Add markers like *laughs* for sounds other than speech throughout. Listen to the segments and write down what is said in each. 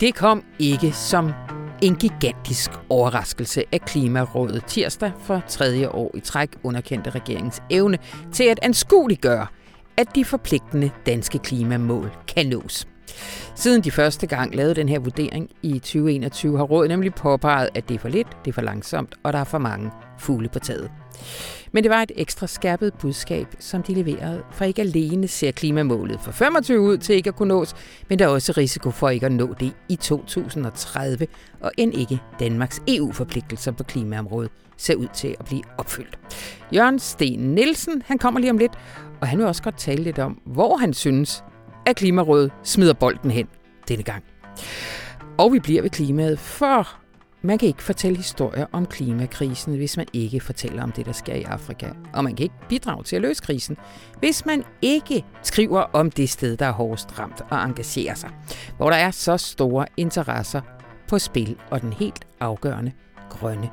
Det kom ikke som en gigantisk overraskelse af Klimarådet tirsdag for tredje år i træk underkendte regeringens evne til at anskueliggøre, at de forpligtende danske klimamål kan nås. Siden de første gang lavede den her vurdering i 2021, har rådet nemlig påpeget, at det er for lidt, det er for langsomt, og der er for mange fugle på taget. Men det var et ekstra skærpet budskab, som de leverede, for ikke alene ser klimamålet for 25 ud til ikke at kunne nås, men der er også risiko for ikke at nå det i 2030, og end ikke Danmarks EU-forpligtelser på klimaområdet ser ud til at blive opfyldt. Jørgen Sten Nielsen, han kommer lige om lidt, og han vil også godt tale lidt om, hvor han synes, at Klimarådet smider bolden hen denne gang. Og vi bliver ved klimaet, for man kan ikke fortælle historier om klimakrisen, hvis man ikke fortæller om det, der sker i Afrika. Og man kan ikke bidrage til at løse krisen, hvis man ikke skriver om det sted, der er hårdest ramt og engagerer sig. Hvor der er så store interesser på spil, og den helt afgørende grønne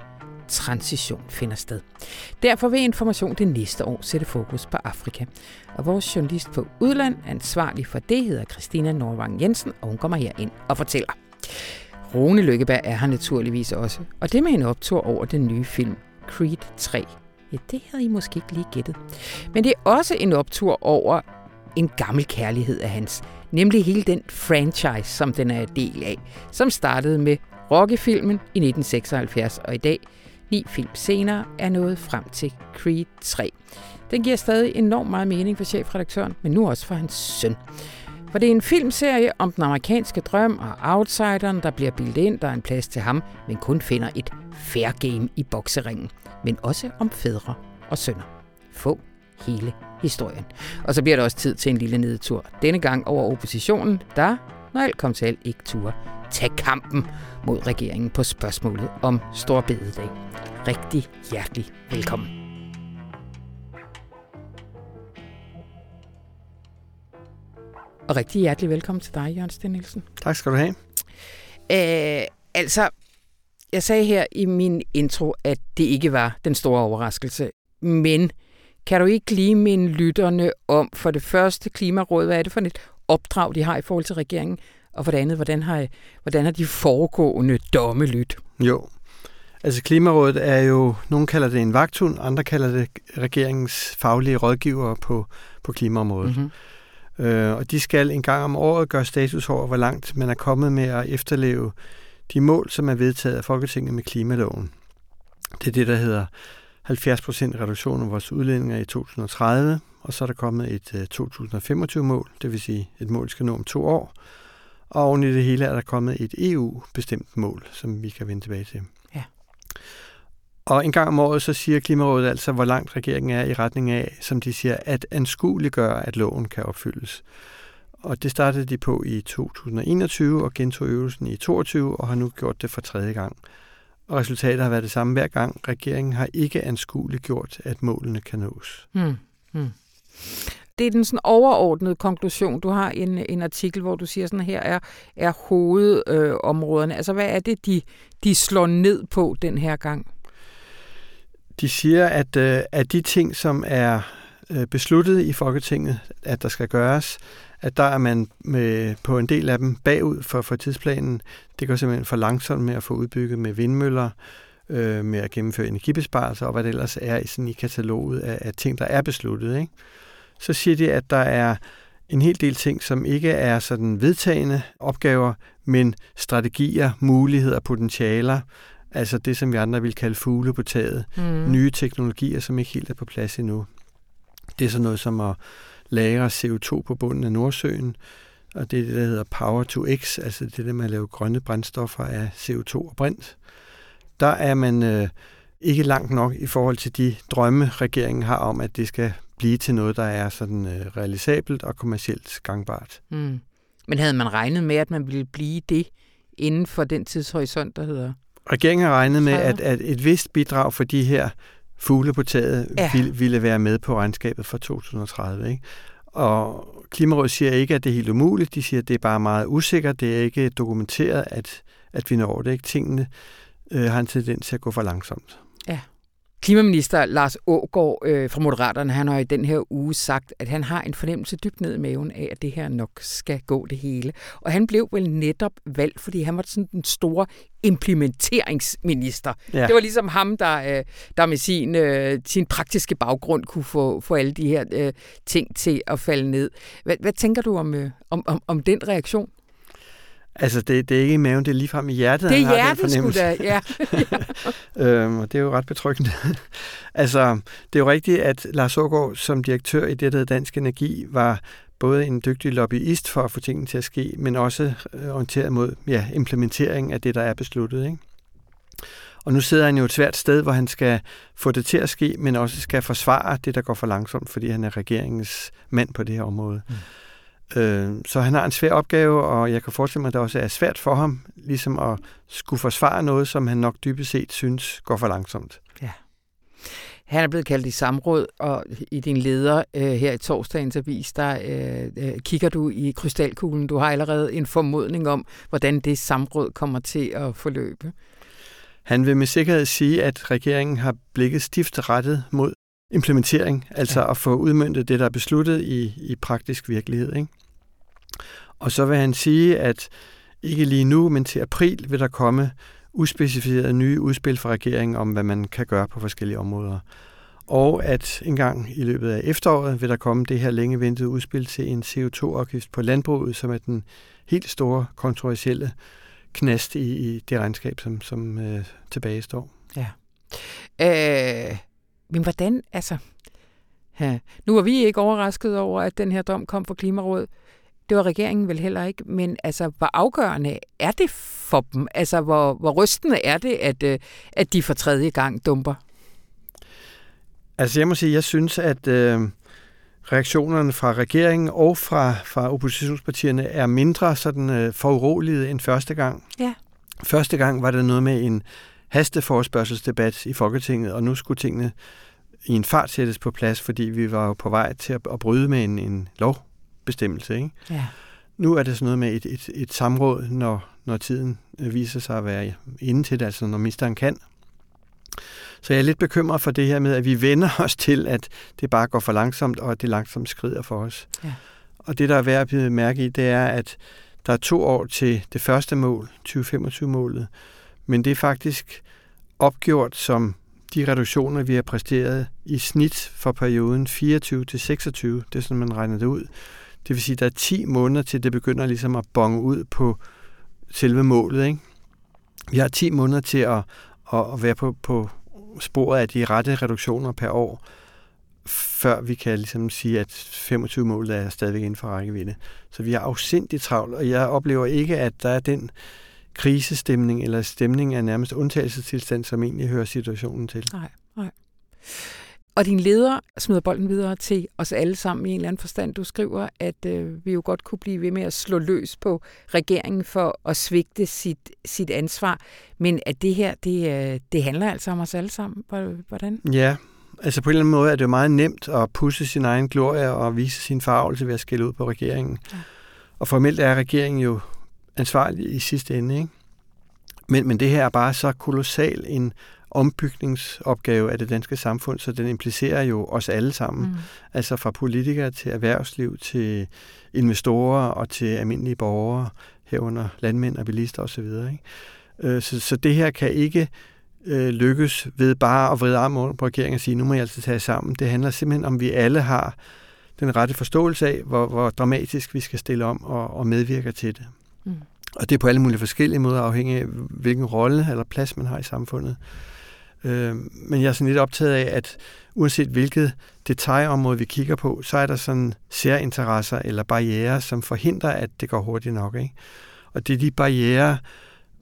transition finder sted. Derfor vil Information det næste år sætte fokus på Afrika. Og vores journalist på udland, ansvarlig for det, hedder Christina Norvang Jensen, og hun kommer her ind og fortæller. Rune Lykkeberg er her naturligvis også, og det med en optur over den nye film Creed 3. Ja, det havde I måske ikke lige gættet. Men det er også en optur over en gammel kærlighed af hans, nemlig hele den franchise, som den er en del af, som startede med Rocky-filmen i 1976, og i dag, ni film senere, er nået frem til Creed 3. Den giver stadig enormt meget mening for chefredaktøren, men nu også for hans søn. For det er en filmserie om den amerikanske drøm og outsideren, der bliver bildet ind, der er en plads til ham, men kun finder et fair game i bokseringen. Men også om fædre og sønner. Få hele historien. Og så bliver der også tid til en lille nedtur. Denne gang over oppositionen, der, når alt kom til alt, ikke turde tage kampen mod regeringen på spørgsmålet om Storbededag. Rigtig hjertelig velkommen. Og rigtig hjertelig velkommen til dig, Jørgen Sten Nielsen. Tak skal du have. Æh, altså, jeg sagde her i min intro, at det ikke var den store overraskelse. Men kan du ikke lige minde lytterne om, for det første Klimaråd, hvad er det for et opdrag, de har i forhold til regeringen? Og for det andet, hvordan har, hvordan har de foregående domme lyt? Jo, altså Klimarådet er jo, nogen kalder det en vagthund, andre kalder det regeringens faglige rådgiver på, på klimaområdet. Mm-hmm. Øh, og de skal en gang om året gøre status over, hvor langt man er kommet med at efterleve de mål, som er vedtaget af Folketinget med klimaloven. Det er det, der hedder 70% reduktion af vores udledninger i 2030, og så er der kommet et øh, 2025-mål, det vil sige et mål, skal nå om to år. Og oven i det hele er der kommet et EU-bestemt mål, som vi kan vende tilbage til. Ja. Og en gang om året, så siger Klimarådet altså, hvor langt regeringen er i retning af, som de siger, at anskueliggøre, at loven kan opfyldes. Og det startede de på i 2021 og gentog øvelsen i 2022 og har nu gjort det for tredje gang. Og resultatet har været det samme hver gang. Regeringen har ikke anskueligt gjort, at målene kan nås. Hmm. Hmm. Det er den sådan overordnede konklusion. Du har en, en artikel, hvor du siger, sådan her er, er hovedområderne. Øh, altså, hvad er det, de, de slår ned på den her gang? De siger, at, øh, at de ting, som er øh, besluttet i Folketinget, at der skal gøres, at der er man med, på en del af dem bagud for, for tidsplanen. Det går simpelthen for langsomt med at få udbygget med vindmøller, øh, med at gennemføre energibesparelser og hvad det ellers er i, sådan i kataloget af, af ting, der er besluttet. Ikke? Så siger de, at der er en hel del ting, som ikke er sådan vedtagende opgaver, men strategier, muligheder, potentialer, Altså det, som vi andre vil kalde fugle på taget. Mm. Nye teknologier, som ikke helt er på plads endnu. Det er sådan noget som at lagre CO2 på bunden af Nordsøen, og det er det, der hedder Power to X, altså det der med at lave grønne brændstoffer af CO2 og brint. Der er man øh, ikke langt nok i forhold til de drømme, regeringen har om, at det skal blive til noget, der er sådan øh, realisabelt og kommercielt gangbart. Mm. Men havde man regnet med, at man ville blive det inden for den tidshorisont, der hedder Regeringen har regnet med, at, at et vist bidrag for de her fugle på taget ja. ville, ville være med på regnskabet for 2030. Ikke? Og Klimarådet siger ikke, at det er helt umuligt. De siger, at det er bare meget usikkert. Det er ikke dokumenteret, at, at vi når det. Ikke? Tingene øh, har en tendens til at gå for langsomt. Klimaminister Lars Ågård øh, fra Moderaterne, han har i den her uge sagt, at han har en fornemmelse dybt ned i maven af, at det her nok skal gå det hele. Og han blev vel netop valgt, fordi han var sådan den store implementeringsminister. Ja. Det var ligesom ham, der, øh, der med sin, øh, sin praktiske baggrund kunne få, få alle de her øh, ting til at falde ned. Hvad, hvad tænker du om, øh, om, om, om den reaktion? Altså, det, det er ikke i maven, det er ligefrem i hjertet, det er han hjertet, har den da, ja. *laughs* øhm, og det er jo ret betryggende. *laughs* altså, det er jo rigtigt, at Lars Ågaard som direktør i det, der Dansk Energi, var både en dygtig lobbyist for at få tingene til at ske, men også øh, orienteret mod ja, implementering af det, der er besluttet. Ikke? Og nu sidder han jo et svært sted, hvor han skal få det til at ske, men også skal forsvare det, der går for langsomt, fordi han er regeringens mand på det her område. Mm. Øh, så han har en svær opgave, og jeg kan forestille mig, at det også er svært for ham, ligesom at skulle forsvare noget, som han nok dybest set synes går for langsomt. Ja. Han er blevet kaldt i samråd, og i din leder øh, her i torsdagens avis, der øh, øh, kigger du i krystalkuglen. Du har allerede en formodning om, hvordan det samråd kommer til at forløbe. Han vil med sikkerhed sige, at regeringen har blikket stift rettet mod implementering, altså ja. at få udmyndtet det, der er besluttet i, i praktisk virkelighed. Ikke? Og så vil han sige, at ikke lige nu, men til april vil der komme uspecificerede nye udspil fra regeringen om, hvad man kan gøre på forskellige områder. Og at engang i løbet af efteråret vil der komme det her længe ventede udspil til en CO2-afgift på landbruget, som er den helt store kontroversielle knast i, i det regnskab, som, som øh, tilbage står. Ja. Øh, men hvordan, altså... Ja, nu var vi ikke overrasket over, at den her dom kom fra Klimarådet. Var regeringen vel heller ikke, men altså, hvor afgørende er det for dem? Altså, hvor, hvor rystende er det, at, øh, at de for tredje gang dumper? Altså, jeg må sige, jeg synes, at øh, reaktionerne fra regeringen og fra, fra oppositionspartierne er mindre sådan øh, foruroligede end første gang. Ja. Første gang var det noget med en hasteforspørgselsdebat i Folketinget, og nu skulle tingene i en fart sættes på plads, fordi vi var jo på vej til at, at bryde med en, en lovbestemmelse. Ikke? Ja. Nu er det sådan noget med et, et, et samråd, når, når tiden viser sig at være inde til det, altså når ministeren kan. Så jeg er lidt bekymret for det her med, at vi vender *laughs* os til, at det bare går for langsomt, og at det langsomt skrider for os. Ja. Og det, der er værd at mærke i, det er, at der er to år til det første mål, 2025-målet, men det er faktisk opgjort som de reduktioner, vi har præsteret i snit for perioden 24 til 26. Det er sådan, man regner det ud. Det vil sige, at der er 10 måneder til, det begynder ligesom at bonge ud på selve målet. Ikke? Vi har 10 måneder til at, at være på, på sporet af de rette reduktioner per år, før vi kan ligesom sige, at 25-målet er stadigvæk inden for rækkevidde. Så vi er afsindigt travlt, og jeg oplever ikke, at der er den krisestemning eller stemning af nærmest undtagelsestilstand, som egentlig hører situationen til. Nej, nej. Og din leder smider bolden videre til os alle sammen i en eller anden forstand. Du skriver, at øh, vi jo godt kunne blive ved med at slå løs på regeringen for at svigte sit, sit ansvar. Men at det her, det, øh, det handler altså om os alle sammen. Hvordan? Ja, altså på en eller anden måde er det jo meget nemt at pusse sin egen glorie og vise sin farvelse ved at skille ud på regeringen. Ja. Og formelt er regeringen jo ansvarlig i sidste ende. Ikke? Men, men det her er bare så kolossal en ombygningsopgave af det danske samfund, så den implicerer jo os alle sammen. Mm. Altså fra politikere til erhvervsliv, til investorer og til almindelige borgere, herunder landmænd og bilister osv. Ikke? Øh, så, så det her kan ikke øh, lykkes ved bare at vride armen på regeringen og sige, nu må jeg altså tage sammen. Det handler simpelthen om, at vi alle har den rette forståelse af, hvor, hvor dramatisk vi skal stille om og, og medvirke til det. Mm. Og det er på alle mulige forskellige måder, afhængig af, hvilken rolle eller plads man har i samfundet. Øh, Øh, men jeg er sådan lidt optaget af, at uanset hvilket detaljområde vi kigger på, så er der sådan særinteresser eller barriere, som forhindrer, at det går hurtigt nok. Ikke? Og det er de barriere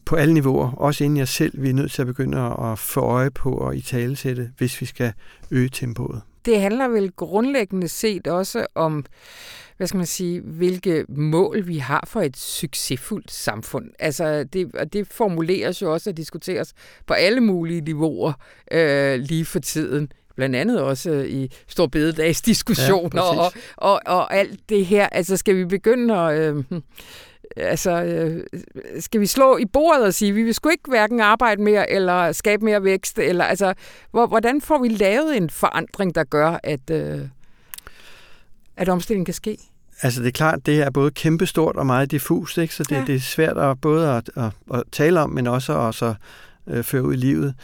på alle niveauer, også inden jeg selv, vi er nødt til at begynde at få øje på og i tale det, hvis vi skal øge tempoet. Det handler vel grundlæggende set også om hvad skal man sige, hvilke mål vi har for et succesfuldt samfund. Altså, det, og det formuleres jo også og diskuteres på alle mulige niveauer øh, lige for tiden blandt andet også i Stor Bededags diskussioner ja, og, og, og alt det her. Altså skal vi begynde at, øh, altså, øh, skal vi slå i bordet og sige, vi vil sgu ikke hverken arbejde mere eller skabe mere vækst? Eller, altså, hvor, hvordan får vi lavet en forandring, der gør, at, øh, at omstillingen kan ske? Altså det er klart, det er både kæmpestort og meget diffust, ikke? så det, ja. det er svært at både at, at, at tale om, men også at så, øh, føre ud i livet.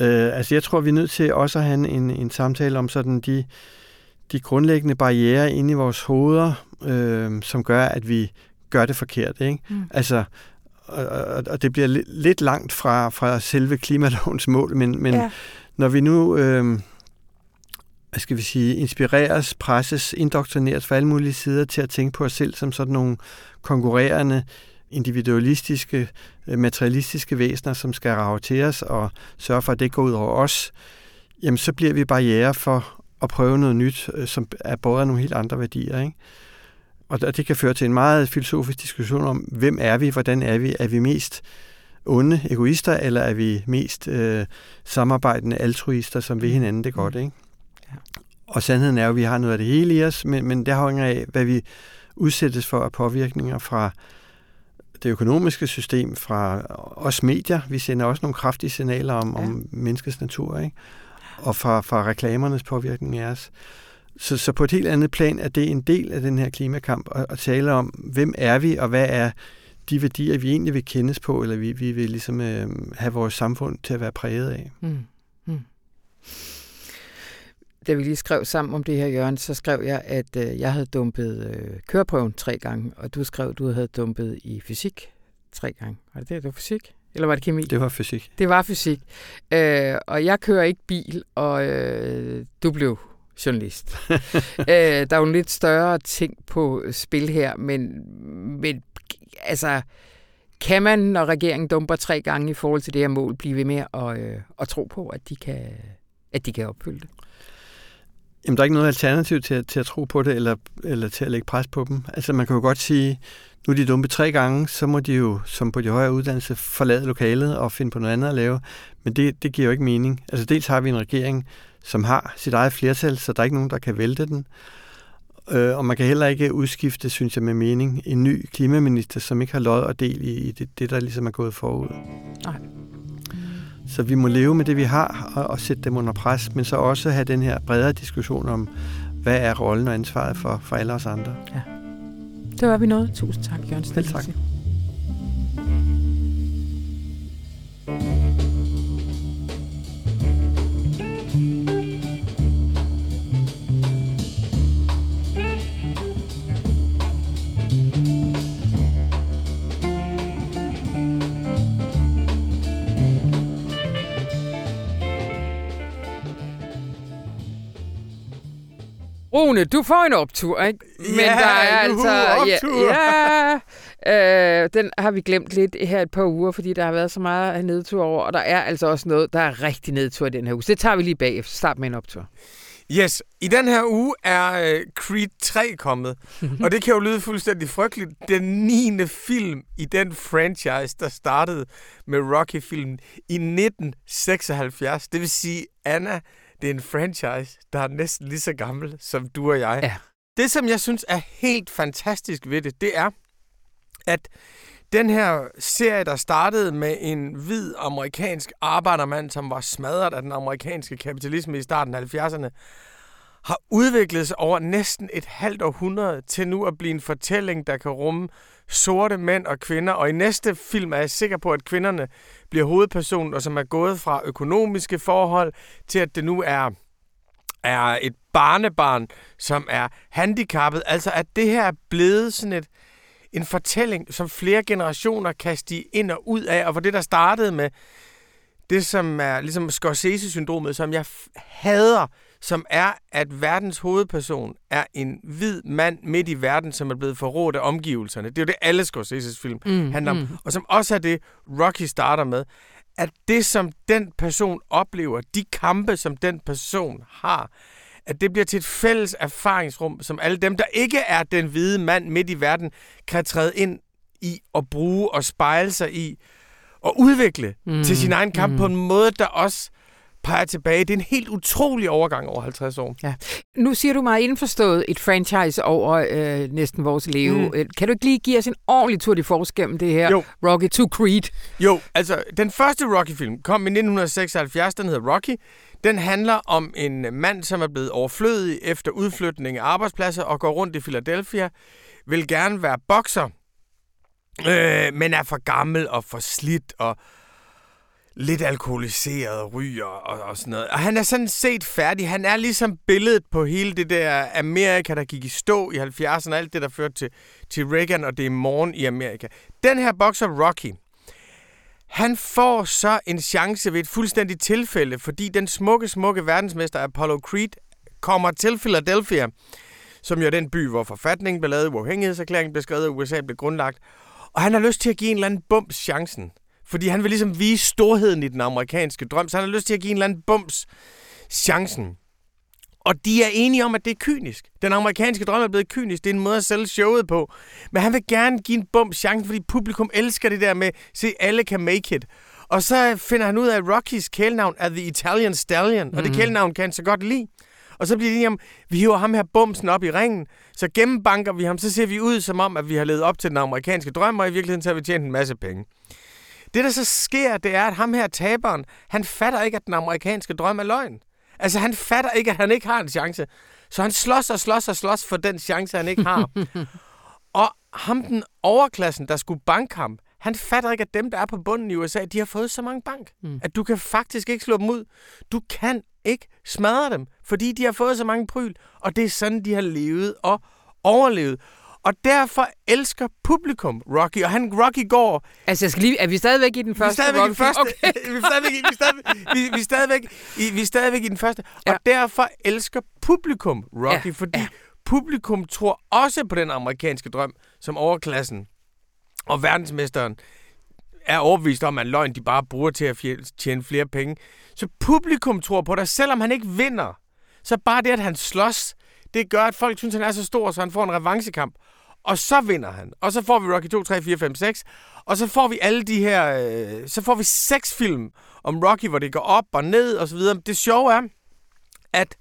Øh, altså jeg tror, vi er nødt til også at have en, en samtale om sådan de, de grundlæggende barriere inde i vores hoveder, øh, som gør, at vi gør det forkert. Ikke? Mm. Altså, og, og det bliver lidt langt fra, fra selve klimalovens mål, men, men ja. når vi nu... Øh, hvad skal vi sige, inspireres, presses, indoktrineres fra alle mulige sider til at tænke på os selv som sådan nogle konkurrerende, individualistiske, øh, materialistiske væsener, som skal rave til os og sørge for, at det går ud over os, jamen så bliver vi barriere for at prøve noget nyt, øh, som er både nogle helt andre værdier. Ikke? Og det kan føre til en meget filosofisk diskussion om, hvem er vi, hvordan er vi, er vi mest onde egoister, eller er vi mest øh, samarbejdende altruister, som vil hinanden det godt, ikke? Og sandheden er jo, at vi har noget af det hele i os, men, men det afhænger af, hvad vi udsættes for af påvirkninger fra det økonomiske system, fra os medier. Vi sender også nogle kraftige signaler om, ja. om menneskets natur, ikke? og fra, fra reklamernes påvirkning af os. Så, så på et helt andet plan er det en del af den her klimakamp at, at tale om, hvem er vi, og hvad er de værdier, vi egentlig vil kendes på, eller vi, vi vil ligesom øh, have vores samfund til at være præget af. Mm. Mm da vi lige skrev sammen om det her, Jørgen, så skrev jeg, at øh, jeg havde dumpet øh, køreprøven tre gange, og du skrev, at du havde dumpet i fysik tre gange. Var det det, det var fysik? Eller var det kemi? Det var fysik. Det var fysik. Øh, og jeg kører ikke bil, og øh, du blev journalist. *laughs* øh, der er jo en lidt større ting på spil her, men, men altså, kan man, når regeringen dumper tre gange i forhold til det her mål, blive ved med at, øh, at tro på, at de kan, at de kan opfylde det? Jamen, der er ikke noget alternativ til, til at tro på det, eller, eller til at lægge pres på dem. Altså, man kan jo godt sige, nu er de dumme tre gange, så må de jo, som på de højere uddannelse, forlade lokalet og finde på noget andet at lave. Men det, det giver jo ikke mening. Altså, dels har vi en regering, som har sit eget flertal, så der er ikke nogen, der kan vælte den. Øh, og man kan heller ikke udskifte, synes jeg med mening, en ny klimaminister, som ikke har lod og del i, i det, det, der ligesom er gået forud. Nej. Så vi må leve med det, vi har, og, og sætte dem under pres, men så også have den her bredere diskussion om, hvad er rollen og ansvaret for, for alle os andre. Ja. Det var vi noget. Tusind tak, Jørgen Selv tak. Rune, du får en optur, ikke? Men ja, der er altså... Optur. Ja, ja øh, den har vi glemt lidt her et par uger, fordi der har været så meget nedtur over, og der er altså også noget, der er rigtig nedtur i den her uge. Så det tager vi lige bagefter. Start med en optur. Yes, i den her uge er uh, Creed 3 kommet, *laughs* og det kan jo lyde fuldstændig frygteligt. Den 9. film i den franchise, der startede med Rocky-filmen i 1976. Det vil sige, Anna, det er en franchise, der er næsten lige så gammel som du og jeg. Ja. Det, som jeg synes er helt fantastisk ved det, det er, at den her serie, der startede med en hvid amerikansk arbejdermand, som var smadret af den amerikanske kapitalisme i starten af 70'erne, har udviklet sig over næsten et halvt århundrede til nu at blive en fortælling, der kan rumme sorte mænd og kvinder. Og i næste film er jeg sikker på, at kvinderne bliver hovedpersonen, og som er gået fra økonomiske forhold til, at det nu er er et barnebarn, som er handicappet. Altså, at det her er blevet sådan et, en fortælling, som flere generationer kan stige ind og ud af, og hvor det, der startede med det, som er ligesom Scorsese-syndromet, som jeg hader, som er, at verdens hovedperson er en hvid mand midt i verden, som er blevet forrådt af omgivelserne. Det er jo det, alle Scorsese's film mm, handler om. Mm. Og som også er det, Rocky starter med, at det, som den person oplever, de kampe, som den person har, at det bliver til et fælles erfaringsrum, som alle dem, der ikke er den hvide mand midt i verden, kan træde ind i og bruge og spejle sig i og udvikle mm, til sin egen kamp mm. på en måde, der også peger tilbage. Det er en helt utrolig overgang over 50 år. Ja. Nu siger du meget indforstået et franchise over øh, næsten vores leve. Mm. Kan du ikke lige give os en ordentlig tur de force gennem det her Jo. Rocky to Creed? Jo, altså, den første Rocky-film kom i 1976, den hedder Rocky. Den handler om en mand, som er blevet overflødig efter udflytning af arbejdspladser og går rundt i Philadelphia, vil gerne være bokser, øh, men er for gammel og for slidt og lidt alkoholiseret og ryger og, og sådan noget. Og han er sådan set færdig. Han er ligesom billedet på hele det der Amerika, der gik i stå i 70'erne, alt det, der førte til, til Reagan, og det er morgen i Amerika. Den her bokser, Rocky, han får så en chance ved et fuldstændigt tilfælde, fordi den smukke, smukke verdensmester Apollo Creed kommer til Philadelphia, som jo er den by, hvor forfatningen blev lavet, uafhængighedserklæringen blev skrevet, og USA blev grundlagt. Og han har lyst til at give en eller anden bums chancen. Fordi han vil ligesom vise storheden i den amerikanske drøm, så han har lyst til at give en eller anden bums chancen. Og de er enige om, at det er kynisk. Den amerikanske drøm er blevet kynisk. Det er en måde at sælge showet på. Men han vil gerne give en bum chance, fordi publikum elsker det der med, se, alle kan make it. Og så finder han ud af, at Rockys kælenavn er The Italian Stallion, mm-hmm. og det kælenavn kan han så godt lide. Og så bliver det enige om, vi hiver ham her bumsen op i ringen, så gennembanker vi ham, så ser vi ud som om, at vi har levet op til den amerikanske drøm, og i virkeligheden så har vi tjent en masse penge. Det, der så sker, det er, at ham her taberen, han fatter ikke, at den amerikanske drøm er løgn. Altså, han fatter ikke, at han ikke har en chance. Så han slås og slås og slås for den chance, han ikke har. *laughs* og ham, den overklassen, der skulle banke ham, han fatter ikke, at dem, der er på bunden i USA, de har fået så mange bank, mm. at du kan faktisk ikke slå dem ud. Du kan ikke smadre dem, fordi de har fået så mange pryl, og det er sådan, de har levet og overlevet. Og derfor elsker publikum Rocky, og han Rocky går... Altså, jeg skal lige, er vi stadigvæk i den Vi er første stadigvæk i Rocky? den første. Okay. *laughs* vi er stadigvæk, i- vi er stadigvæk, vi, vi er stadigvæk, i, vi er stadigvæk i den første. Ja. Og derfor elsker publikum Rocky, Ja, fordi ja. publikum tror også på den amerikanske drøm, som overklassen og verdensmesteren er overbevist om, at løgn de bare bruger til at tjene flere penge. Så publikum tror på det, selvom han ikke vinder. Så bare det, at han slås, det gør, at folk synes, han er så stor, så han får en revanchekamp. Og så vinder han. Og så får vi Rocky 2, 3, 4, 5, 6. Og så får vi alle de her... Øh, så får vi seks film om Rocky, hvor det går op og ned og så videre. Det sjove er, at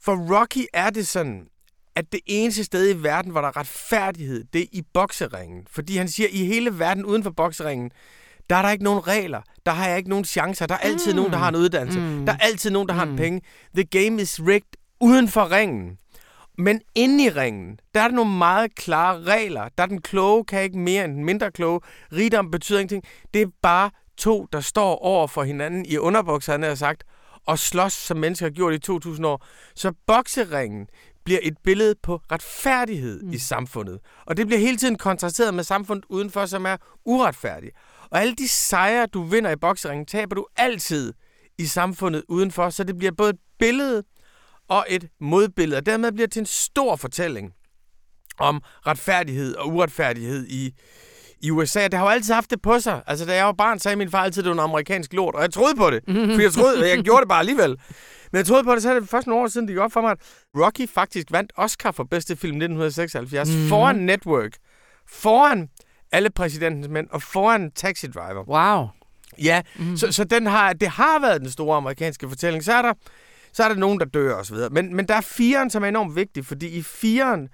for Rocky er det sådan, at det eneste sted i verden, hvor der er retfærdighed, det er i bokseringen. Fordi han siger, at i hele verden uden for bokseringen, der er der ikke nogen regler. Der har jeg ikke nogen chancer. Der er altid mm. nogen, der har en uddannelse. Mm. Der er altid nogen, der har en penge. The game is rigged uden for ringen. Men inde i ringen, der er der nogle meget klare regler. Der er den kloge, kan ikke mere end den mindre kloge. Rigdom betyder ingenting. Det er bare to, der står over for hinanden i underbukser, han har sagt, og slås, som mennesker har gjort i 2000 år. Så bokseringen bliver et billede på retfærdighed mm. i samfundet. Og det bliver hele tiden kontrasteret med samfundet udenfor, som er uretfærdigt. Og alle de sejre, du vinder i bokseringen, taber du altid i samfundet udenfor, så det bliver både et billede og et modbillede, og dermed bliver det til en stor fortælling om retfærdighed og uretfærdighed i, i USA. Det har jo altid haft det på sig. Altså, da jeg var barn, sagde min far altid, at det var en amerikansk lort, og jeg troede på det, for jeg troede, jeg gjorde det bare alligevel. Men jeg troede på det, så er det først nogle år siden, det gik op for mig, at Rocky faktisk vandt Oscar for bedste film 1976 mm. foran Network, foran alle præsidentens mænd og foran Taxi Driver. Wow. Ja, mm. så, så den har, det har været den store amerikanske fortælling. Så er der, så er der nogen, der dør osv. Men, men der er firen, som er enormt vigtig, fordi i firen,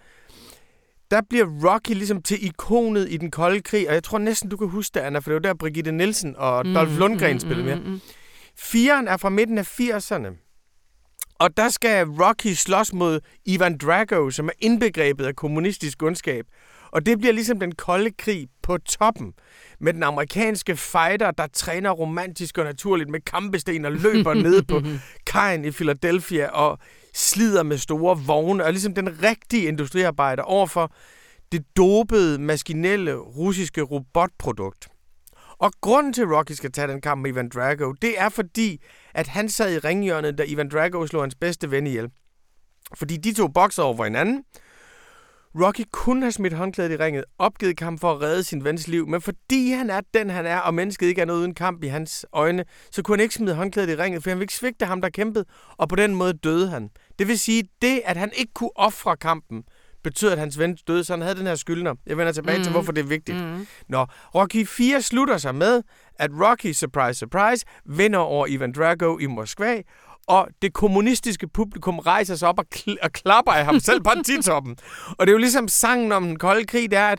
der bliver Rocky ligesom til ikonet i den kolde krig, og jeg tror næsten, du kan huske det, Anna, for det var der Brigitte Nielsen og mm, Dolph Lundgren mm, spillede med. mm. Firen er fra midten af 80'erne. Og der skal Rocky slås mod Ivan Drago, som er indbegrebet af kommunistisk ondskab. Og det bliver ligesom den kolde krig på toppen. Med den amerikanske fighter, der træner romantisk og naturligt med kampesten og løber ned på *laughs* kajen i Philadelphia og slider med store vogne. Og ligesom den rigtige industriarbejder overfor det dopede, maskinelle russiske robotprodukt. Og grunden til, at Rocky skal tage den kamp med Ivan Drago, det er fordi, at han sad i ringhjørnet, da Ivan Drago slog hans bedste ven ihjel. Fordi de to bokser over hinanden. Rocky kunne have smidt håndklædet i ringet, opgivet kamp for at redde sin vens liv, men fordi han er den, han er, og mennesket ikke er noget uden kamp i hans øjne, så kunne han ikke smide håndklædet i ringet, for han ville ikke svigte ham, der kæmpede, og på den måde døde han. Det vil sige, det, at han ikke kunne ofre kampen, betød, at hans ven døde, så han havde den her skyldner. Jeg vender tilbage mm. til, hvorfor det er vigtigt. Mm. Nå, Rocky 4 slutter sig med, at Rocky, surprise, surprise, vinder over Ivan Drago i Moskva, og det kommunistiske publikum rejser sig op og, kl- og klapper af ham selv på titoppen. Og det er jo ligesom sangen om den kolde krig, det er, at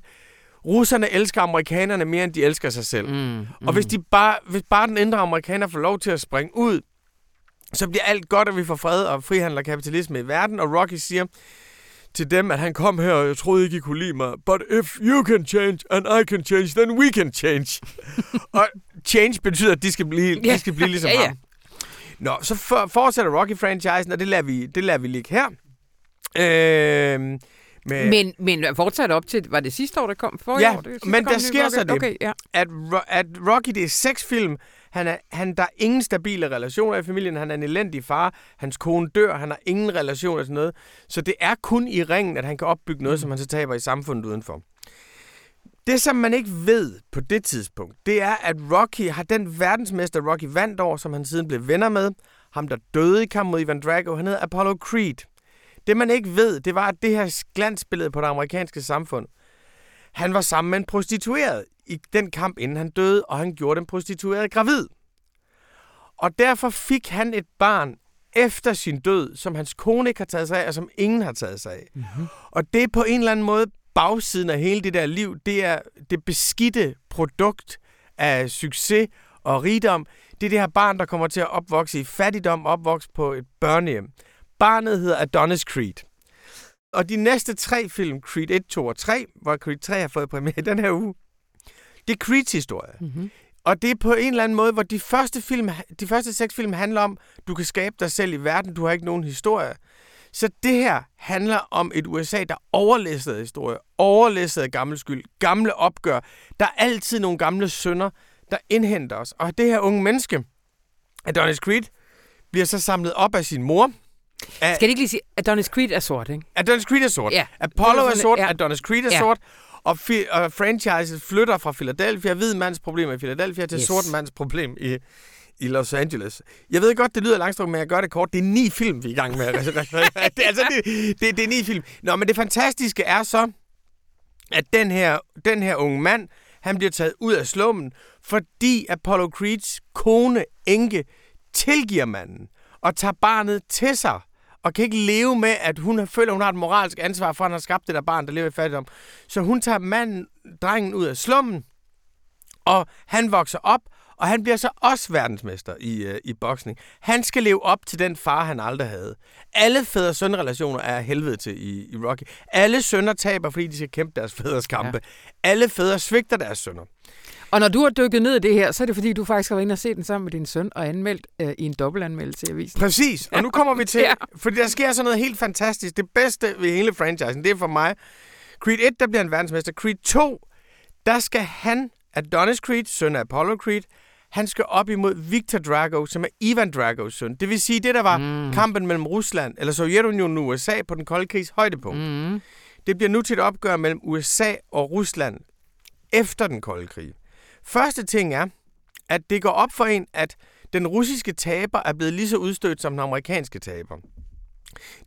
russerne elsker amerikanerne mere, end de elsker sig selv. Mm, mm. Og hvis, de bare, hvis bare den indre amerikaner får lov til at springe ud, så bliver alt godt, at vi får fred og frihandel og kapitalisme i verden. Og Rocky siger til dem, at han kom her, og jeg troede ikke, I kunne lide mig. But if you can change, and I can change, then we can change. *laughs* og change betyder, at de skal blive, de skal blive ligesom Ja, ja. ham. Nå, så for, fortsætter Rocky-franchisen, og det lader vi, det lader vi ligge her. Øhm, med, Men, men fortsat op til, var det sidste år, der kom? Forrige Ja, år, det sidste, men der ny sker Rocky? så det. Okay, ja. at, at Rocky, det er seks film. Han er, han, der er ingen stabile relationer i familien. Han er en elendig far. Hans kone dør. Han har ingen relationer til noget. Så det er kun i ringen, at han kan opbygge noget, mm. som han så taber i samfundet udenfor. Det, som man ikke ved på det tidspunkt, det er, at Rocky har den verdensmester, Rocky vandt over, som han siden blev venner med. Ham, der døde i kamp mod Ivan Drago, han hed Apollo Creed. Det, man ikke ved, det var, at det her glansbillede på det amerikanske samfund, han var sammen med en prostitueret i den kamp, inden han døde, og han gjorde den prostituerede gravid. Og derfor fik han et barn efter sin død, som hans kone ikke har taget sig af, og som ingen har taget sig af. Mm-hmm. Og det er på en eller anden måde bagsiden af hele det der liv. Det er det beskidte produkt af succes og rigdom. Det er det her barn, der kommer til at opvokse i fattigdom, opvokse på et børnehjem. Barnet hedder Adonis Creed. Og de næste tre film, Creed 1, 2 og 3, hvor Creed 3 har fået premiere i den her uge, det er Creeds historie. Mm-hmm. Og det er på en eller anden måde, hvor de første, film, de første seks film handler om, du kan skabe dig selv i verden, du har ikke nogen historie. Så det her handler om et USA, der overlæsser historie, overlæsser gammel skyld, gamle opgør. Der er altid nogle gamle sønder, der indhenter os. Og det her unge menneske, Adonis Creed, bliver så samlet op af sin mor. Af, Skal det ikke lige sige, at Adonis Creed er sort, ikke? Adonis Creed er sort. Ja. Apollo er sort, ja. Adonis Creed er Ja. sort. Og, fi- og franchiset flytter fra Philadelphia, hvid mands problem i Philadelphia, til yes. sort mands problem i, i Los Angeles. Jeg ved godt, det lyder langstrakt, men jeg gør det kort. Det er ni film, vi er i gang med. *laughs* Altså, det, er, altså, det, det, det er ni film. Nå, men det fantastiske er så, at den her, den her unge mand, han bliver taget ud af slummen, fordi Apollo Creeds kone, enke, tilgiver manden og tager barnet til sig og kan ikke leve med, at hun føler, hun har et moralsk ansvar for, at han har skabt det der barn, der lever i fattigdom. Så hun tager manden, drengen ud af slummen, og han vokser op, og han bliver så også verdensmester i, øh, i boksning. Han skal leve op til den far, han aldrig havde. Alle fædre-søn-relationer er af helvede til i, i Rocky. Alle sønner taber, fordi de skal kæmpe deres fædres kampe. Ja. Alle fædre svigter deres sønner. Og når du har dykket ned i det her, så er det fordi, du faktisk har været inde og set den sammen med din søn og anmeldt øh, i en dobbeltanmeldelse i avisen. Præcis. Og nu kommer vi *laughs* til, Ja. ja. fordi der sker sådan noget helt fantastisk. Det bedste ved hele franchisen, det er for mig. Creed 1, der bliver en verdensmester. Creed 2, der skal han, Adonis Creed, søn af Apollo Creed, han skal op imod Victor Drago, som er Ivan Dragos søn. Det vil sige, det der var mm. kampen mellem Rusland, eller Sovjetunionen og USA på den kolde krigs højdepunkt. Mm. Det bliver nu til et opgør mellem USA og Rusland efter den kolde krig. Første ting er, at det går op for en, at den russiske taber er blevet lige så udstødt som den amerikanske taber.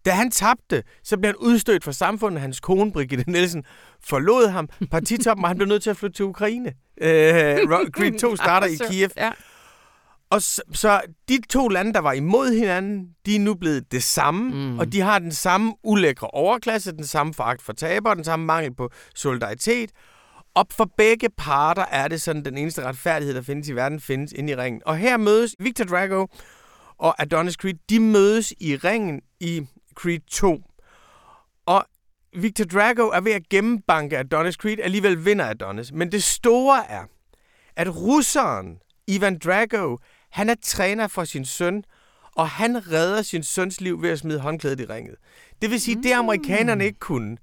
Da han tabte, så blev han udstødt fra samfundet. Hans kone, Brigitte Nielsen, forlod ham. Partitoppen, og han blev nødt til at flytte til Ukraine. Øh, Creed 2 *laughs* starter i Kiev. Ja. Og så, så de to lande, der var imod hinanden, de er nu blevet det samme, mm. og de har den samme ulækre overklasse, den samme foragt for tabere, den samme mangel på solidaritet. Og for begge parter er det sådan, den eneste retfærdighed, der findes i verden, findes inde i ringen. Og her mødes Victor Drago og Adonis Creed, de mødes i ringen i Creed 2. Og Victor Drago er ved at gennembanke Adonis Creed, alligevel vinder Adonis. Men det store er, at russeren Ivan Drago, han er træner for sin søn, og han redder sin søns liv ved at smide håndklædet i ringet. Det vil sige, mm. det amerikanerne ikke kunne,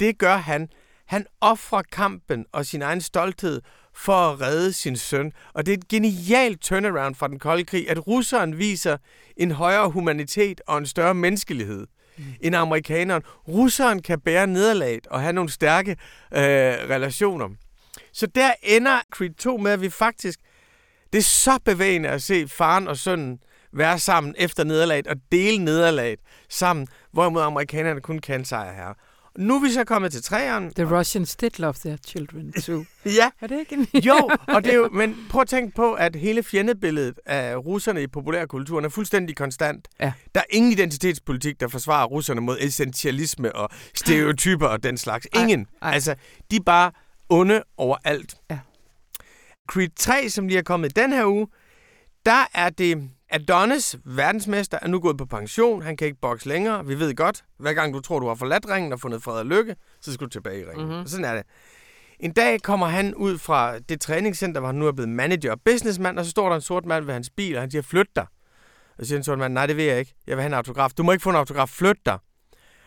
det gør han. Han offrer kampen og sin egen stolthed for at redde sin søn. Og det er et genialt turnaround fra den kolde krig, at russeren viser en højere humanitet og en større menneskelighed mm. end amerikaneren. Russeren kan bære nederlaget og have nogle stærke øh, relationer. Så der ender Creed 2 med, at vi faktisk... Det er så bevægende at se faren og sønnen være sammen efter nederlaget og dele nederlaget sammen, hvorimod amerikanerne kun kan sejre her. Nu er vi så kommet til træerne. The Russians did love their children too. *laughs* Ja, Er det ikke en... jo, *laughs* og det er jo, men prøv at tænke på, at hele fjendebilledet af russerne i populærkulturen er fuldstændig konstant. Ja. Der er ingen identitetspolitik, der forsvarer russerne mod essentialisme og stereotyper og den slags. Ej, Ingen. ej. Altså, de er bare onde overalt. Ja. Creed 3, som lige er kommet den her uge, der er det Adonis, verdensmester, er nu gået på pension. Han kan ikke bokse længere. Vi ved godt, hver gang du tror, du har forladt ringen og fundet fred og lykke, så skal du tilbage i ringen. Mhm. Mm-hmm. Sådan er det. En dag kommer han ud fra det træningscenter, hvor han nu er blevet manager og businessmand, og så står der en sort mand ved hans bil, og han siger, flyt dig. Og så siger en sort mand, nej, det vil jeg ikke. Jeg vil have en autograf. Du må ikke få en autograf. Flyt dig.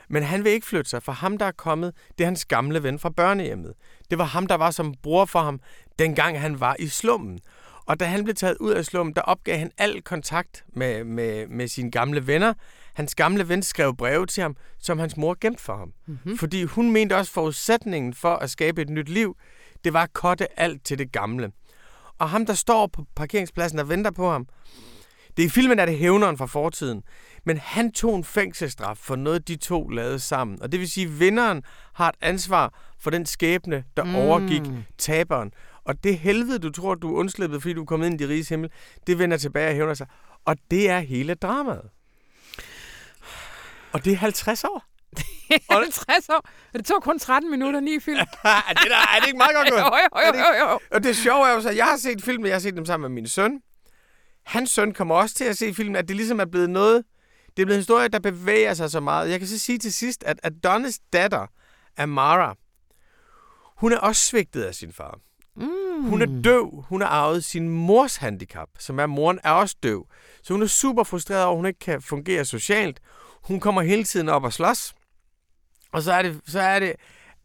Men han vil ikke flytte sig, for ham, der er kommet, det er hans gamle ven fra børnehjemmet. Det var ham, der var som bror for ham, dengang han var i slummen. Og da han blev taget ud af slummen, der opgav han al kontakt med, med, med sine gamle venner. Hans gamle ven skrev breve til ham, som hans mor gemte for ham. Mm-hmm. Fordi hun mente også, forudsætningen for at skabe et nyt liv, det var at kotte alt til det gamle. Og ham, der står på parkeringspladsen og venter på ham, det er i filmen er det hævneren fra fortiden, men han tog en fængselsstraf for noget, de to lavede sammen. Og det vil sige, at vinderen har et ansvar for den skæbne, der mm. overgik taberen. Og det helvede, du tror, du er undslippet, fordi du er kommet ind i de riges himmel, det vender tilbage og hævner sig. Og det er hele dramaet. Og det er 50 år. Er det 60 år? Og det tog kun 13 minutter, ni film. *laughs* det der, er det ikke meget godt *laughs* gået? jo, jo, jo, jo. Og det sjove er jo så, at jeg har set filmen, jeg har set dem sammen med min søn. Hans søn kommer også til at se filmen, at det ligesom er blevet noget, det er blevet en historie, der bevæger sig så meget. Jeg kan så sige til sidst, at Adonis datter, Amara, hun er også svigtet af sin far. Hun er døv. Hun har arvet sin mors handicap, som er, moren er også døv. Så hun er super frustreret over, at hun ikke kan fungere socialt. Hun kommer hele tiden op og slås. Og så er det, så er det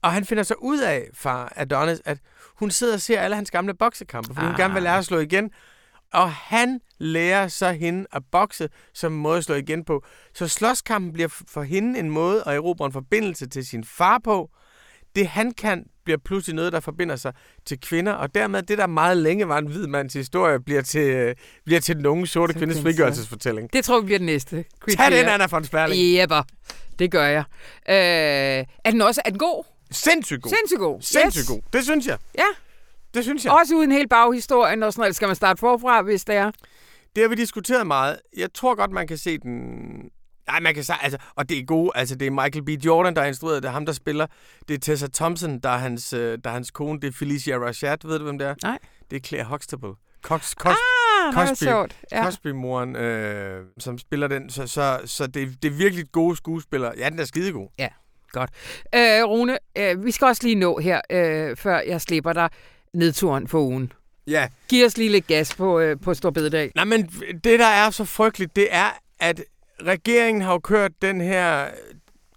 og han finder så ud af, far Adonis, at hun sidder og ser alle hans gamle boksekampe, fordi ah. hun Ah. gerne vil lære at slå igen. Og han lærer så hende at bokse som en måde at slå igen på. Så slåskampen bliver for hende en måde at erobre en forbindelse til sin far på. Det han kan, bliver pludselig noget, der forbinder sig til kvinder, og dermed det, der meget længe var en hvid mands historie, bliver til, øh, bliver til den unge sorte Til kvindes frigørelsesfortælling. Det tror vi bliver den næste. Tag den. Anna von Sperling. Jepper. Det gør jeg. Øh, er den også er den god? Sindssygt god. Sindssygt god. Sindssygt yes. god. Det synes jeg. Ja. Det synes jeg. Også uden hele baghistorien og sådan noget. Skal man starte forfra, hvis det er? Det har vi diskuteret meget. Jeg tror godt, man kan se den... Nej, man kan sige, altså, og det er gode, altså det er Michael B. Jordan, der er instrueret, det er ham, der spiller. Det er Tessa Thompson, der er hans, øh, der er hans kone, det er Felicia Rashad, ved du, hvem det er? Nej. Det er Claire Huxtable. Cox, Cox, Ah, Cosby. sjovt. Ja. Cosby-moren, øh, som spiller den. Så, så, så det, det er virkelig gode skuespillere. Ja, den er skidegod. Øh, Rune, øh, vi skal også lige nå her, øh, før jeg slipper dig nedturen for ugen. Ja, Giv os lige lidt gas på, øh, på Storbededag. Nej, men det, der er så frygteligt, det er, at regeringen har jo kørt den her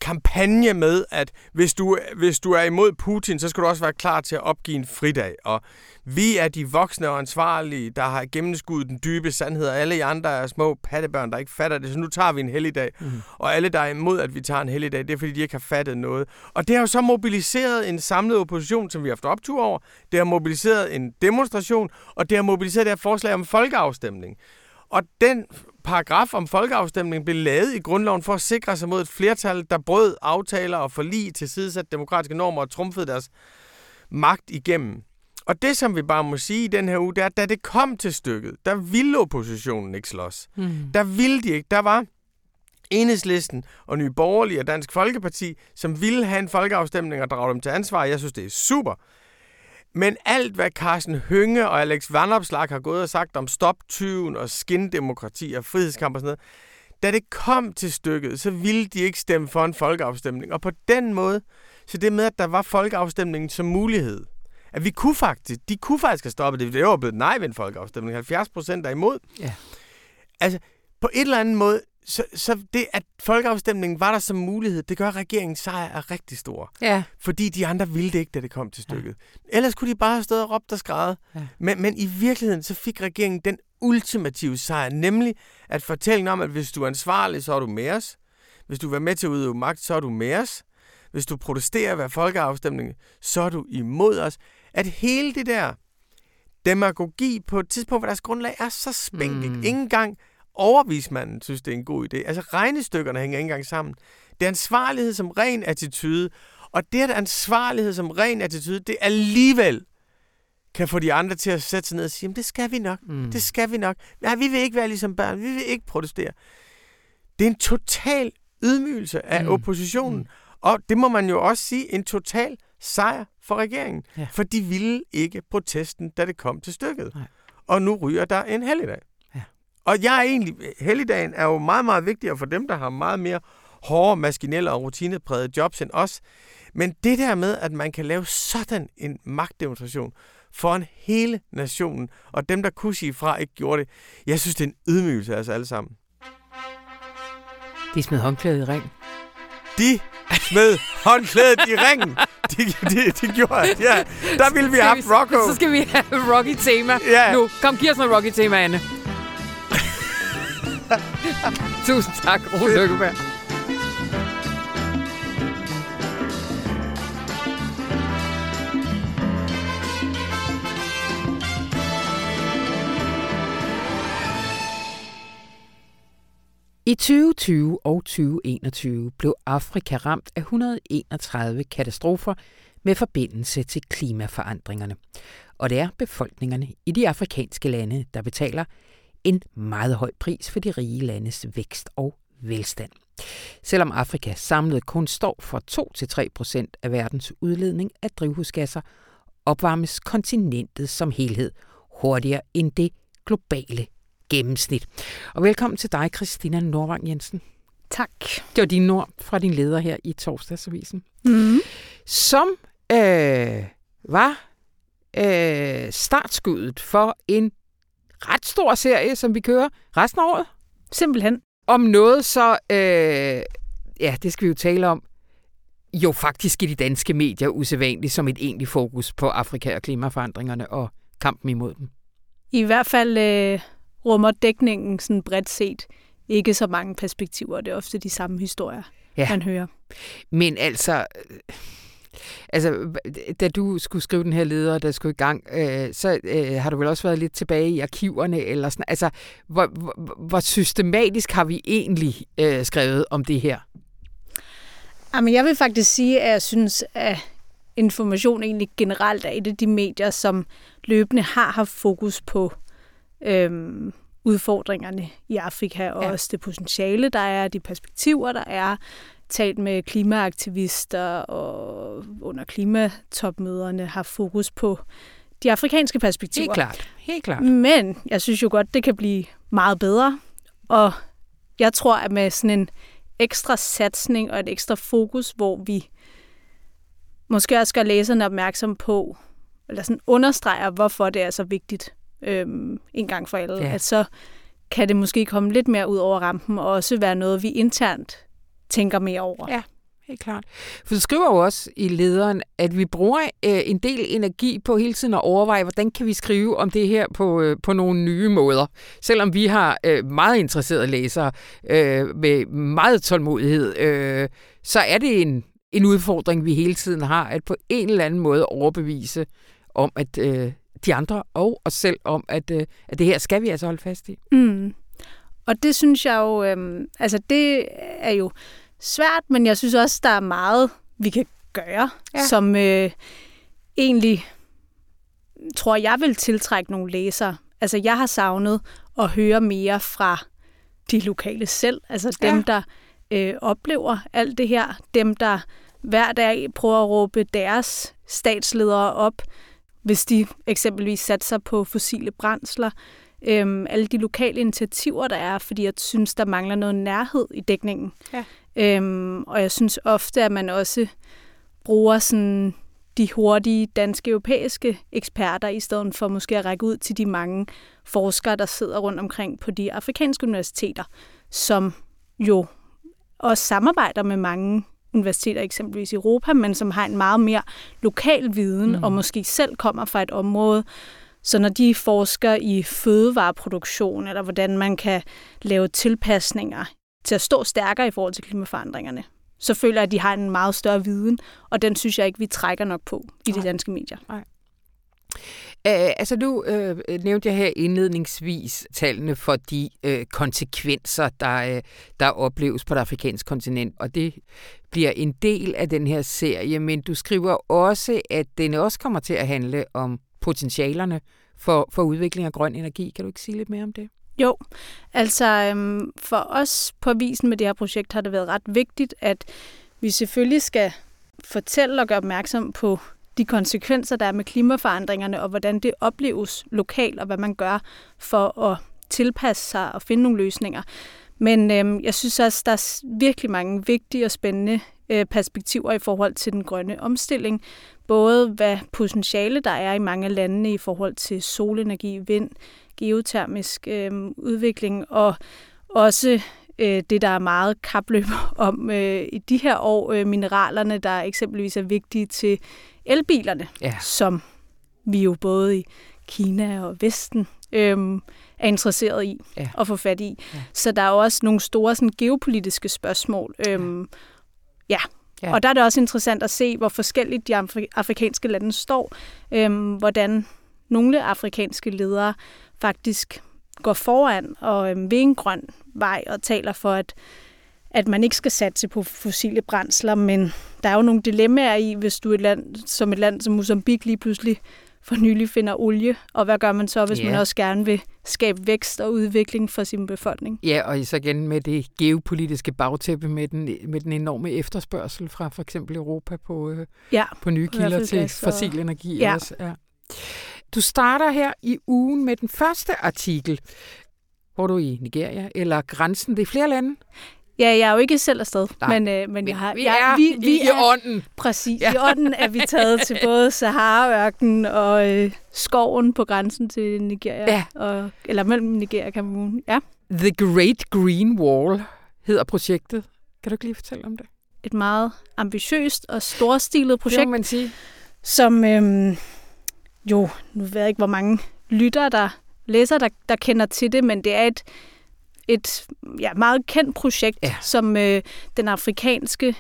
kampagne med, at hvis du, hvis du er imod Putin, så skal du også være klar til at opgive en fridag. Og vi er de voksne og ansvarlige, der har gennemskuddet den dybe sandhed, og alle I andre er små pattebørn, der ikke fatter det, så nu tager vi en helligdag. Mm. Og alle, der er imod, at vi tager en helligdag, det er, fordi de ikke har fattet noget. Og det har jo så mobiliseret en samlet opposition, som vi har haft optur over. Det har mobiliseret en demonstration, og det har mobiliseret det her forslag om folkeafstemning. Og den paragraf om folkeafstemning blev lavet i grundloven for at sikre sig mod et flertal, der brød aftaler og forlig til sidesat demokratiske normer og trumfede deres magt igennem. Og det, som vi bare må sige i den her uge, det er, at da det kom til stykket, der ville oppositionen ikke slås. Mm. Der ville de ikke. Der var Enhedslisten og Nye Borgerlige og Dansk Folkeparti, som ville have en folkeafstemning og drage dem til ansvar. Jeg synes, det er super. Men alt, hvad Carsten Hønge og Alex Vanopslag har gået og sagt om stoptyven og skindemokrati og frihedskamp og sådan noget, da det kom til stykket, så ville de ikke stemme for en folkeafstemning. Og på den måde, så det med, at der var folkeafstemningen som mulighed, at vi kunne faktisk, de kunne faktisk have stoppet det. Det var blevet nej ved en folkeafstemning. 70 procent er imod. Ja. Altså, på et eller andet måde, så, så det, at folkeafstemningen var der som mulighed, det gør, at regeringens sejr er rigtig stor. Ja. Fordi de andre ville det ikke, da det kom til stykket. Ja. Ellers kunne de bare have stået og råbt og skrevet. Ja. Men, men i virkeligheden, så fik regeringen den ultimative sejr, nemlig at fortælle om, at hvis du er ansvarlig, så er du med os. Hvis du være med til at udøve magt, så er du med os. Hvis du protesterer ved folkeafstemning, så er du imod os. At hele det der demagogi på et tidspunkt, hvor deres grundlag er så spinkelt. Mm. Ingen gang overvismanden synes, det er en god idé. Altså regnestykkerne hænger ikke engang sammen. Det er ansvarlighed som ren attitude. Og det er ansvarlighed som ren attitude, det alligevel kan få de andre til at sætte sig ned og sige, jamen det skal vi nok, mm. det skal vi nok. Nej, vi vil ikke være ligesom børn, vi vil ikke protestere. Det er en total ydmygelse af mm. oppositionen. Mm. Og det må man jo også sige, en total sejr for regeringen. Ja. For de ville ikke protesten, da det kom til stykket. Nej. Og nu ryger der en helligdag. Og jeg er egentlig, helligdagen er jo meget, meget vigtigere for dem, der har meget mere hårde, maskinelle og rutineprægede jobs end os. Men det der med, at man kan lave sådan en magtdemonstration foran hele nationen, og dem, der kunne sige fra, ikke gjorde det, jeg synes, det er en ydmygelse af os alle sammen. De smed håndklædet i ring. De smed håndklædet i ringen. De, de, de gjorde Ja, der ville vi have Rocco. Så skal vi have Rocky-tema. Ja. Nu, kom, giv os noget Rocky-tema, Anne. *laughs* Tusind tak, Rune Lykkeberg. I 2020 og 2021 blev Afrika ramt af 131 katastrofer med forbindelse til klimaforandringerne. Og det er befolkningerne i de afrikanske lande, der betaler en meget høj pris for de rige landes vækst og velstand. Selvom Afrika samlet kun står for 2-3 procent af verdens udledning af drivhusgasser, opvarmes kontinentet som helhed hurtigere end det globale gennemsnit. Og velkommen til dig, Christina Nordvang Jensen. Tak. Det var din ord fra din leder her i torsdagsavisen. Mm. Som øh, var øh, startskuddet for en ret stor serie, som vi kører resten af året. Simpelthen. Om noget så, øh, ja, det skal vi jo tale om, jo faktisk i de danske medier usædvanligt som et egentlig fokus på Afrika og klimaforandringerne og kampen imod dem. I hvert fald øh, rummer dækningen sådan bredt set ikke så mange perspektiver. Det er ofte de samme historier, ja. man hører. Men altså, altså, da du skulle skrive den her leder, der skulle i gang, øh, så øh, har du vel også været lidt tilbage i arkiverne, eller sådan, altså, hvor, hvor, hvor systematisk har vi egentlig øh, skrevet om det her? Jamen, jeg vil faktisk sige, at jeg synes, at information egentlig generelt er et af de medier, som løbende har haft fokus på øhm, udfordringerne i Afrika, og ja. også det potentiale, der er, de perspektiver, der er, talt med klimaaktivister og under klimatopmøderne har fokus på de afrikanske perspektiver. Helt klart. Helt klart. Men jeg synes jo godt, det kan blive meget bedre. Og jeg tror, at med sådan en ekstra satsning og et ekstra fokus, hvor vi måske også gør læserne opmærksom på, eller sådan understreger, hvorfor det er så vigtigt øhm, en gang for alle, ja. at så kan det måske komme lidt mere ud over rampen, og også være noget, vi internt tænker mere over. Ja, helt klart. For du skriver jo også i lederen, at vi bruger øh, en del energi på hele tiden at overveje, hvordan kan vi skrive om det her på, øh, på nogle nye måder. Selvom vi har øh, meget interesserede læsere øh, med meget tålmodighed, øh, så er det en, en udfordring, vi hele tiden har, at på en eller anden måde overbevise om, at øh, de andre og os selv om, at, øh, at det her skal vi altså holde fast i. Mm. Og det synes jeg jo, øh, altså det er jo svært, men jeg synes også, der er meget, vi kan gøre, ja. som øh, egentlig tror jeg vil tiltrække nogle læsere. Altså jeg har savnet at høre mere fra de lokale selv, altså dem, ja. der øh, oplever alt det her, dem, der hver dag prøver at råbe deres statsledere op, hvis de eksempelvis satser på fossile brændsler. Øhm, alle de lokale initiativer, der er, fordi jeg synes, der mangler noget nærhed i dækningen. Ja. Øhm, og jeg synes ofte, at man også bruger sådan de hurtige danske europæiske eksperter, i stedet for måske at række ud til de mange forskere, der sidder rundt omkring på de afrikanske universiteter, som jo også samarbejder med mange universiteter, eksempelvis i Europa, men som har en meget mere lokal viden, mm. og måske selv kommer fra et område, så når de forsker i fødevareproduktion, eller hvordan man kan lave tilpasninger til at stå stærkere i forhold til klimaforandringerne, så føler jeg, at de har en meget større viden, og den synes jeg ikke, vi trækker nok på i de danske medier. Nej. Uh, altså nu uh, nævnte jeg her indledningsvis tallene for de uh, konsekvenser, der, uh, der opleves på det afrikanske kontinent, og det bliver en del af den her serie, men du skriver også, at den også kommer til at handle om potentialerne for, for udvikling af grøn energi. Kan du ikke sige lidt mere om det? Jo, altså øhm, for os på visen med det her projekt har det været ret vigtigt, at vi selvfølgelig skal fortælle og gøre opmærksom på de konsekvenser, der er med klimaforandringerne, og hvordan det opleves lokalt, og hvad man gør for at tilpasse sig og finde nogle løsninger. Men øhm, jeg synes også, der er virkelig mange vigtige og spændende øh, perspektiver i forhold til den grønne omstilling. Både hvad potentiale der er i mange af landene i forhold til solenergi, vind, geotermisk øh, udvikling, og også øh, det, der er meget kapløb *laughs* om øh, i de her år, øh, mineralerne, der eksempelvis er vigtige til elbilerne, ja. som vi jo både i Kina og Vesten øh, er interesseret i ja. at få fat i. Ja. Så der er også nogle store sådan, geopolitiske spørgsmål. Øh, ja. Ja, og der er det også interessant at se, hvor forskelligt de afrikanske lande står, øh, hvordan nogle afrikanske ledere faktisk går foran og øh, ved en grøn vej og taler for, at, at man ikke skal satse på fossile brændsler, men der er jo nogle dilemmaer i, hvis du er et land, som et land som Mozambique lige pludselig for nylig finder olie, og hvad gør man så, hvis yeah. man også gerne vil skabe vækst og udvikling for sin befolkning? Ja, og så igen med det geopolitiske bagtæppe med den, med den enorme efterspørgsel fra for eksempel Europa på, øh, ja, på nye kilder til fossil energi. Ja. Også. Ja. Du starter her i ugen med den første artikel. Hvor du i Nigeria eller grænsen? Det er flere lande? Ja, jeg er jo ikke selv afsted, Nej, men, øh, men jeg har... Vi jeg, er vi, vi i, er, ånden. Præcis, ja. i ånden er vi taget til *laughs* både Sahara-ørken og øh, skoven på grænsen til Nigeria, ja. og, eller mellem Nigeria og Cameroon. Ja. The Great Green Wall hedder projektet. Kan du ikke lige fortælle om det? Et meget ambitiøst og storstilet projekt. Det man sige. Som øh, jo, nu ved jeg ikke, hvor mange lytter, der læser, der, der kender til det, men det er et, et ja, meget kendt projekt, ja. som øh, den afrikanske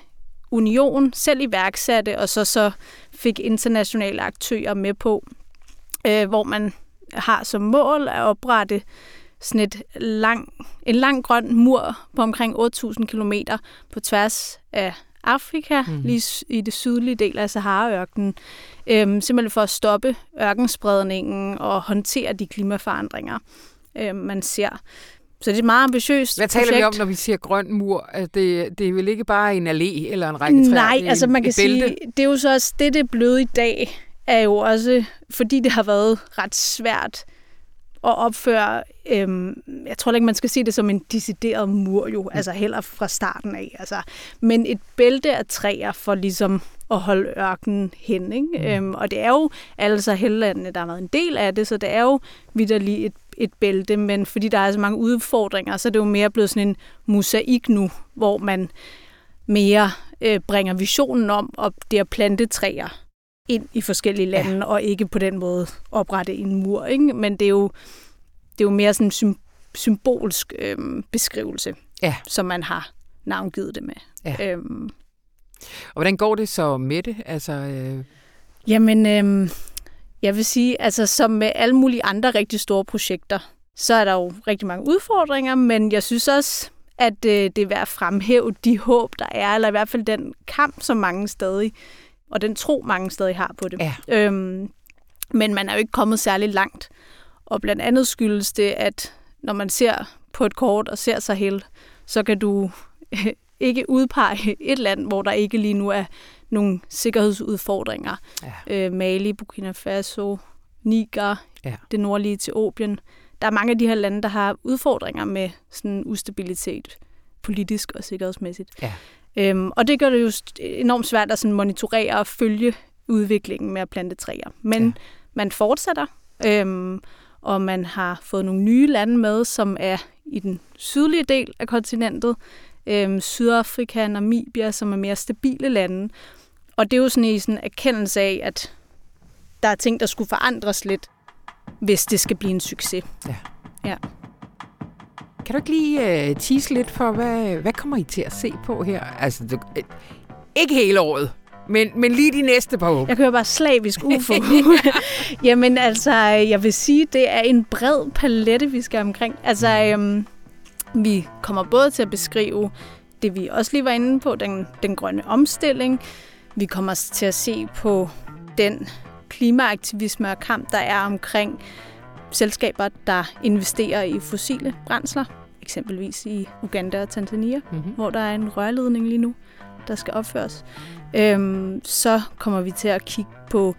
union selv iværksatte, og så, så fik internationale aktører med på, øh, hvor man har som mål at oprette sådan et lang, en lang grøn mur på omkring 8.000 km på tværs af Afrika, mm. lige i det sydlige del af Sahara-ørkenen, øhm, simpelthen for at stoppe ørkenspredningen og håndtere de klimaforandringer, øhm, man ser. Så det er et meget ambitiøst Hvad taler projekt. vi om, når vi siger grøn mur? Det, det er vel ikke bare en allé eller en række træer? Nej, altså man kan sige, det er jo så også, det det bløde i dag, er jo også, fordi det har været ret svært at opføre, øhm, jeg tror ikke, man skal sige det som en decideret mur jo, mm. altså heller fra starten af, altså, men et bælte af træer for ligesom at holde ørkenen hen, ikke? Mm. Øhm, og det er jo altså hellandene, der har været en del af det, så det er jo vidderligt et, et bælte, men fordi der er så mange udfordringer, så er det jo mere blevet sådan en mosaik nu, hvor man mere øh, bringer visionen om, at det er plantetræer, ind i forskellige lande, ja. og ikke på den måde oprette en mur. Ikke? Men det er jo, det er jo mere sådan en symbolsk øhm, beskrivelse, ja. som man har navngivet det med. Ja. Øhm. Og hvordan går det så med det? Altså, øh... Jamen, øhm, jeg vil sige, altså som med alle mulige andre rigtig store projekter, så er der jo rigtig mange udfordringer, men jeg synes også, at øh, det er værd at fremhæve de håb, der er, eller i hvert fald den kamp, som mange stadig og den tro, mange stadig har på det. Ja. Øhm, men man er jo ikke kommet særlig langt. Og blandt andet skyldes det, at når man ser på et kort og ser sig helt, så kan du *laughs* ikke udpege et land, hvor der ikke lige nu er nogle sikkerhedsudfordringer. Ja. Øh, Mali, Burkina Faso, Niger, ja. det nordlige Etiopien. Der er mange af de her lande, der har udfordringer med sådan ustabilitet politisk og sikkerhedsmæssigt. Ja. Øhm, og det gør det jo enormt svært at sådan monitorere og følge udviklingen med at plante træer. Men ja. man fortsætter, øhm, og man har fået nogle nye lande med, som er i den sydlige del af kontinentet. Øhm, Sydafrika, Namibia, som er mere stabile lande. Og det er jo sådan i sådan erkendelse af, at der er ting, der skulle forandres lidt, hvis det skal blive en succes. Ja. ja. Kan du ikke lige uh, tease lidt for, hvad, hvad kommer I til at se på her? Altså, du, uh, ikke hele året, Men, men lige de næste par år. Jeg kører bare slavisk UFO. *laughs* *laughs* Jamen altså, jeg vil sige, det er en bred palette, vi skal omkring. Altså, øhm, vi kommer både til at beskrive det, vi også lige var inde på, den, den grønne omstilling. Vi kommer til at se på den klimaaktivisme og kamp, der er omkring selskaber, der investerer i fossile brændsler, eksempelvis i Uganda og Tanzania, mm-hmm. hvor der er en rørledning lige nu, der skal opføres. Øhm, så kommer vi til at kigge på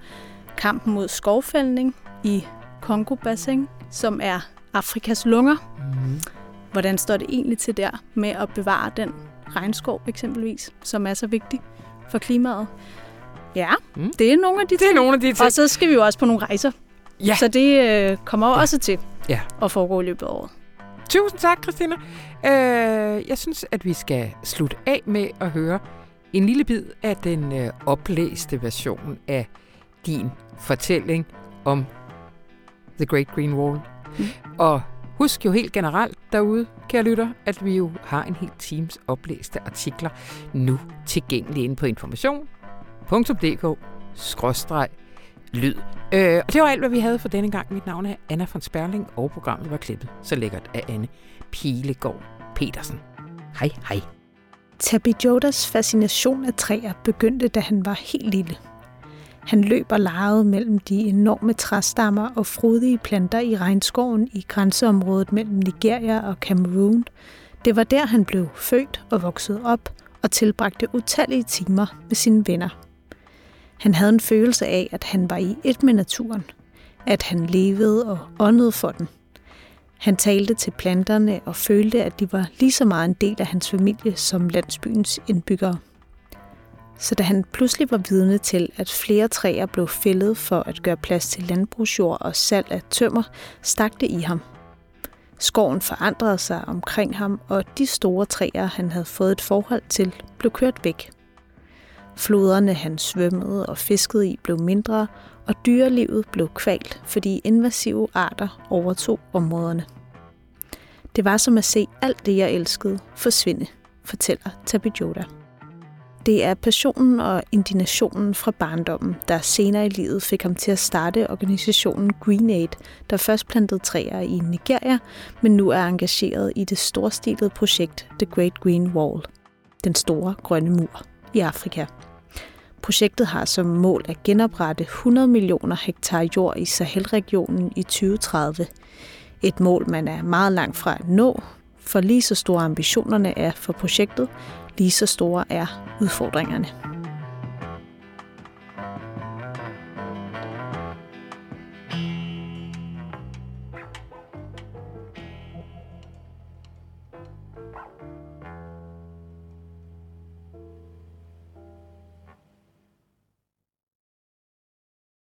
kampen mod skovfældning i Kongo-bassin, som er Afrikas lunger. Mm-hmm. Hvordan står det egentlig til der med at bevare den regnskov eksempelvis, som er så vigtig for klimaet? Ja, mm. det er nogle af de det er nogle af de ting. Og så skal vi jo også på nogle rejser. Ja. Så det øh, kommer ja. også til ja. at foregå i løbet af året. Tusind tak, Christina. Øh, jeg synes, at vi skal slutte af med at høre en lille bid af den øh, oplæste version af din fortælling om The Great Green Wall. Mm. Og husk jo helt generelt derude, kære lytter, at vi jo har en hel teams oplæste artikler nu tilgængelige inde på information.dk lyd. Øh, og det var alt, hvad vi havde for denne gang. Mit navn er Anna von Sperling, og programmet var klippet så lækkert af Anne Pilegaard Petersen. Hej hej. Tabi Jodas fascination af træer begyndte, da han var helt lille. Han løb og legede mellem de enorme træstammer og frodige planter i regnskoven i grænseområdet mellem Nigeria og Cameroon. Det var der, han blev født og voksede op og tilbragte utallige timer med sine venner. Han havde en følelse af, at han var i et med naturen, at han levede og åndede for den. Han talte til planterne og følte, at de var lige så meget en del af hans familie som landsbyens indbyggere. Så da han pludselig var vidne til, at flere træer blev fældet for at gøre plads til landbrugsjord og salg af tømmer, stak det i ham. Skoven forandrede sig omkring ham, og de store træer, han havde fået et forhold til, blev kørt væk. Floderne, han svømmede og fiskede i, blev mindre, og dyrelivet blev kvalt, fordi invasive arter overtog områderne. Det var som at se alt det, jeg elskede, forsvinde, fortæller Tabijoda. Det er passionen og indignationen fra barndommen, der senere i livet fik ham til at starte organisationen Green Aid, der først plantede træer i Nigeria, men nu er engageret i det storstilede projekt The Great Green Wall, den store grønne mur i Afrika. Projektet har som mål at genoprette 100 millioner hektar jord i Sahel-regionen i 2030. Et mål, man er meget langt fra at nå, for lige så store ambitionerne er for projektet, lige så store er udfordringerne.